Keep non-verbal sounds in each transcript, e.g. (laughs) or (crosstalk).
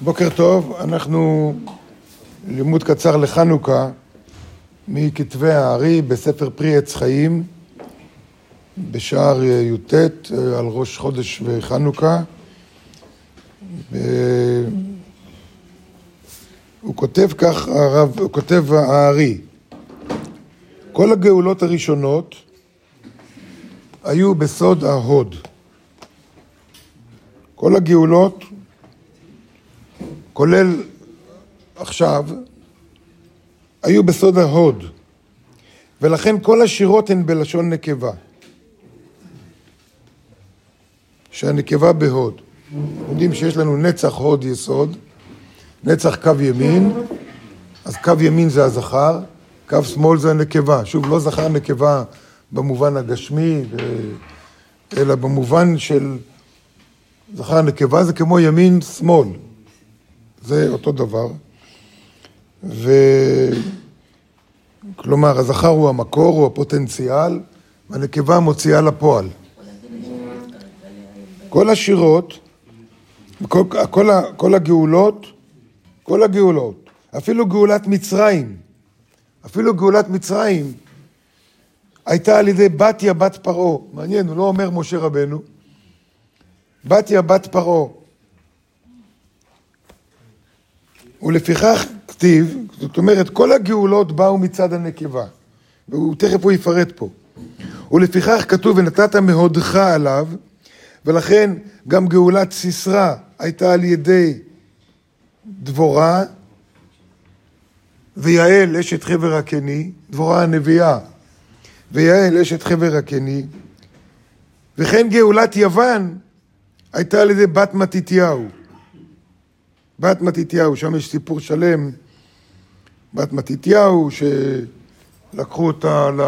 בוקר טוב, אנחנו לימוד קצר לחנוכה מכתבי הארי בספר פרי עץ חיים בשער י"ט על ראש חודש וחנוכה. הוא כותב כך, הרב, הוא כותב הארי, כל הגאולות הראשונות היו בסוד ההוד. כל הגאולות, כולל עכשיו, היו בסוד ההוד, ולכן כל השירות הן בלשון נקבה, שהנקבה בהוד. יודעים שיש לנו נצח הוד יסוד, נצח קו ימין, אז קו ימין זה הזכר, קו שמאל זה הנקבה. שוב, לא זכר נקבה במובן הגשמי, אלא במובן של זכר נקבה זה כמו ימין שמאל. זה אותו דבר. ו... כלומר, הזכר הוא המקור, הוא הפוטנציאל, והנקבה מוציאה לפועל. כל השירות, כל, כל, כל הגאולות, כל הגאולות, אפילו גאולת מצרים, אפילו גאולת מצרים הייתה על ידי בתיה בת פרעה. מעניין, הוא לא אומר משה רבנו. בתיה בת פרעה. ולפיכך כתיב, זאת אומרת, כל הגאולות באו מצד הנקבה, והוא תכף הוא יפרט פה. ולפיכך כתוב, ונתת מהודך עליו, ולכן גם גאולת סיסרא הייתה על ידי דבורה, ויעל אשת חבר הקני, דבורה הנביאה, ויעל אשת חבר הקני, וכן גאולת יוון הייתה על ידי בת מתתיהו. בת מתתיהו, שם יש סיפור שלם, בת מתתיהו, שלקחו אותה ל...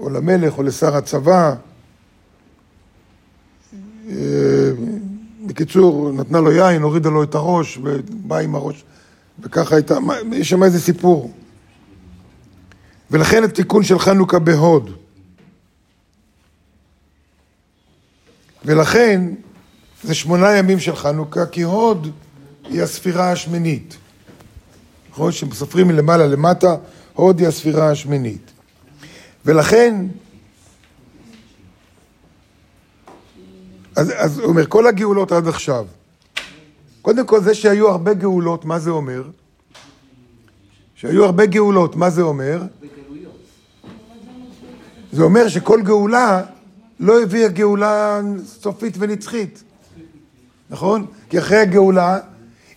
או למלך או לשר הצבא. אה, בקיצור, נתנה לו יין, הורידה לו את הראש, ובאה עם הראש, וככה הייתה, יש שם איזה סיפור. ולכן התיקון של חנוכה בהוד. ולכן זה שמונה ימים של חנוכה, כי הוד היא הספירה השמינית. נכון? כשסופרים מלמעלה למטה, הוד היא הספירה השמינית. ולכן, אז, אז הוא אומר, כל הגאולות עד עכשיו, קודם כל זה שהיו הרבה גאולות, מה זה אומר? שהיו הרבה גאולות, מה זה אומר? זה אומר שכל גאולה לא הביאה גאולה סופית ונצחית, נכון? כי אחרי הגאולה,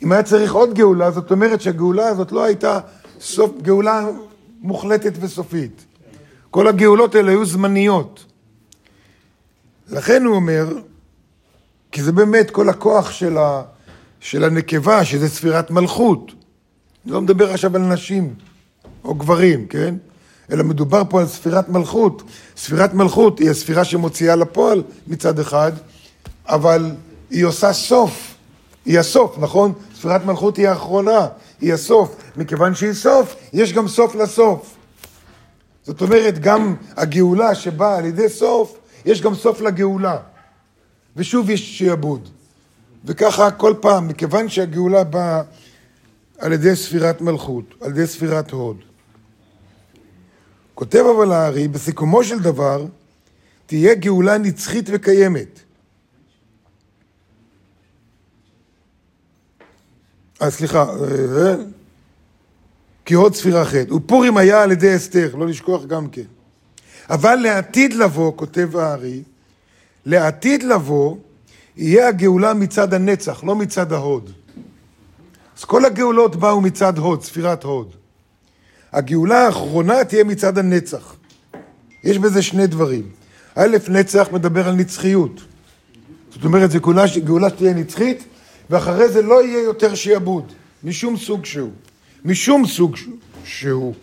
אם היה צריך עוד גאולה, זאת אומרת שהגאולה הזאת לא הייתה סוף, גאולה מוחלטת וסופית. כל הגאולות האלה היו זמניות. לכן הוא אומר, כי זה באמת כל הכוח של, ה, של הנקבה, שזה ספירת מלכות. אני לא מדבר עכשיו על נשים או גברים, כן? אלא מדובר פה על ספירת מלכות. ספירת מלכות היא הספירה שמוציאה לפועל מצד אחד, אבל היא עושה סוף. היא הסוף, נכון? ספירת מלכות היא האחרונה, היא הסוף. מכיוון שהיא סוף, יש גם סוף לסוף. זאת אומרת, גם הגאולה שבאה על ידי סוף, יש גם סוף לגאולה. ושוב יש שיעבוד. וככה כל פעם, מכיוון שהגאולה באה על ידי ספירת מלכות, על ידי ספירת הוד. כותב אבל הארי, בסיכומו של דבר, תהיה גאולה נצחית וקיימת. אה, סליחה, אה, כי עוד ספירה חטא. ופורים היה על ידי אסתר, לא לשכוח גם כן. אבל לעתיד לבוא, כותב הארי, לעתיד לבוא, יהיה הגאולה מצד הנצח, לא מצד ההוד. אז כל הגאולות באו מצד הוד, ספירת הוד. הגאולה האחרונה תהיה מצד הנצח. יש בזה שני דברים. א', נצח מדבר על נצחיות. זאת אומרת, זו גאולה שתהיה נצחית, ואחרי זה לא יהיה יותר שיעבוד, משום סוג שהוא. משום סוג שהוא.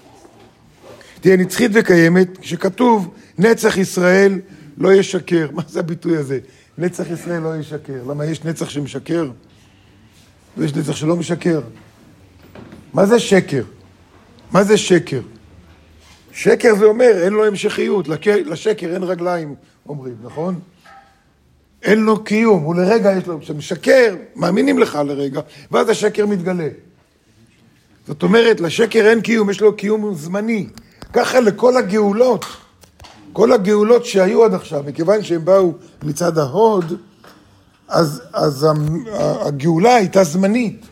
תהיה נצחית וקיימת, כשכתוב נצח ישראל לא ישקר. (laughs) מה זה הביטוי הזה? נצח ישראל לא ישקר. למה יש נצח שמשקר ויש נצח שלא משקר? מה זה שקר? מה זה שקר? שקר זה אומר, אין לו המשכיות, לשקר אין רגליים, אומרים, נכון? אין לו קיום, הוא לרגע יש לו, כשמשקר, מאמינים לך לרגע, ואז השקר מתגלה. זאת אומרת, לשקר אין קיום, יש לו קיום זמני. ככה לכל הגאולות, כל הגאולות שהיו עד עכשיו, מכיוון שהם באו מצד ההוד, אז, אז הגאולה הייתה זמנית.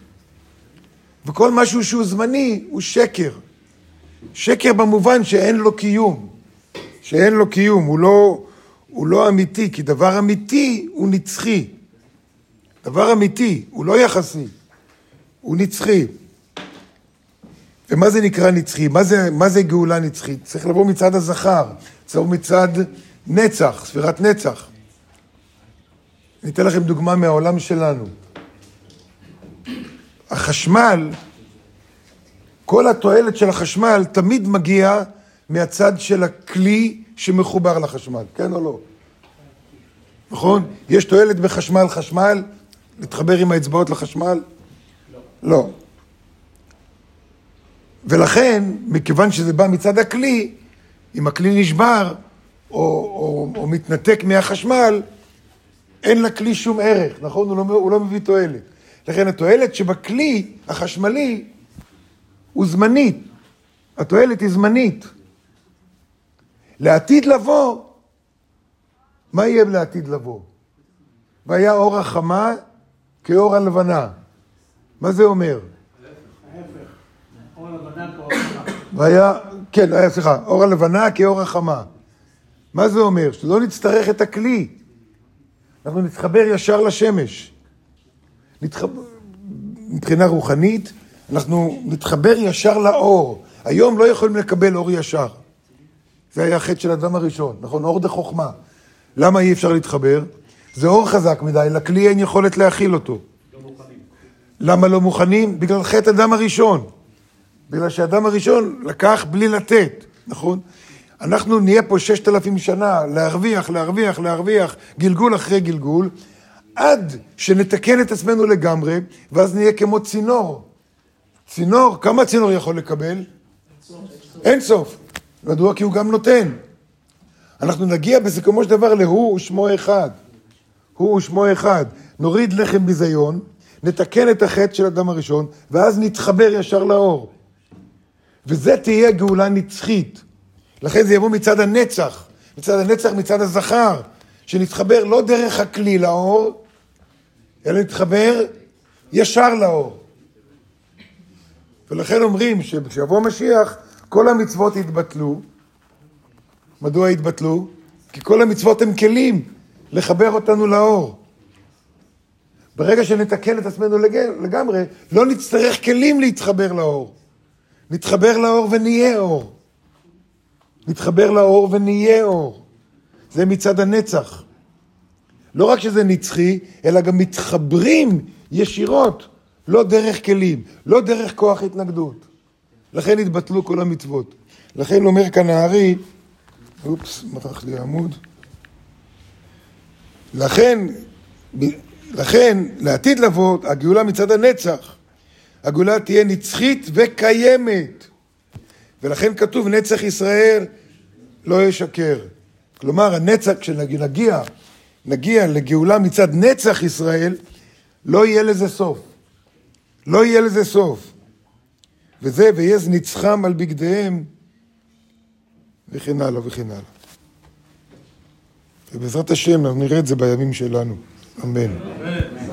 וכל משהו שהוא זמני הוא שקר. שקר במובן שאין לו קיום. שאין לו קיום, הוא לא, הוא לא אמיתי, כי דבר אמיתי הוא נצחי. דבר אמיתי, הוא לא יחסי, הוא נצחי. ומה זה נקרא נצחי? מה זה, מה זה גאולה נצחית? צריך לבוא מצד הזכר, צריך לבוא מצד נצח, ספירת נצח. אני אתן לכם דוגמה מהעולם שלנו. החשמל, כל התועלת של החשמל תמיד מגיעה מהצד של הכלי שמחובר לחשמל, כן או לא? נכון? יש תועלת בחשמל חשמל? להתחבר עם האצבעות לחשמל? לא. לא. ולכן, מכיוון שזה בא מצד הכלי, אם הכלי נשבר או, או, או מתנתק מהחשמל, אין לכלי שום ערך, נכון? הוא לא, הוא לא מביא תועלת. לכן התועלת שבכלי החשמלי הוא זמנית. התועלת היא זמנית. לעתיד לבוא, מה יהיה לעתיד לבוא? והיה אור החמה כאור הלבנה. מה זה אומר? והיה, כן, היה, סליחה, אור הלבנה כאור החמה. מה זה אומר? שלא נצטרך את הכלי. אנחנו נתחבר ישר לשמש. מבחינה רוחנית, אנחנו נתחבר ישר לאור. היום לא יכולים לקבל אור ישר. זה היה החטא של האדם הראשון, נכון? אור דה חוכמה. למה אי אפשר להתחבר? זה אור חזק מדי, לכלי אין יכולת להכיל אותו. לא מוכנים. למה לא מוכנים? בגלל חטא אדם הראשון. בגלל שהאדם הראשון לקח בלי לתת, נכון? אנחנו נהיה פה ששת אלפים שנה להרוויח, להרוויח, להרוויח, גלגול אחרי גלגול, עד שנתקן את עצמנו לגמרי, ואז נהיה כמו צינור. צינור, כמה צינור יכול לקבל? אין סוף. מדוע? כי הוא גם נותן. אנחנו נגיע בסיכומו של דבר להוא ושמו אחד. הוא ושמו אחד. נוריד לחם ביזיון, נתקן את החטא של אדם הראשון, ואז נתחבר ישר לאור. וזה תהיה גאולה נצחית. לכן זה יבוא מצד הנצח, מצד הנצח, מצד הזכר, שנתחבר לא דרך הכלי לאור, אלא נתחבר ישר לאור. ולכן אומרים שכשיבוא משיח, כל המצוות יתבטלו. מדוע יתבטלו? כי כל המצוות הם כלים לחבר אותנו לאור. ברגע שנתקן את עצמנו לגמרי, לא נצטרך כלים להתחבר לאור. נתחבר לאור ונהיה אור. נתחבר לאור ונהיה אור. זה מצד הנצח. לא רק שזה נצחי, אלא גם מתחברים ישירות, לא דרך כלים, לא דרך כוח התנגדות. לכן התבטלו כל המצוות. לכן אומר כאן הארי, אופס, מתח לי עמוד. לכן, לכן, לעתיד לבוא, הגאולה מצד הנצח. הגאולה תהיה נצחית וקיימת. ולכן כתוב נצח ישראל לא ישקר. כלומר, הנצח, כשנגיע נגיע לגאולה מצד נצח ישראל, לא יהיה לזה סוף. לא יהיה לזה סוף. וזה, ויעז נצחם על בגדיהם, וכן הלאה וכן הלאה. ובעזרת השם, אנחנו נראה את זה בימים שלנו. אמן. אמן.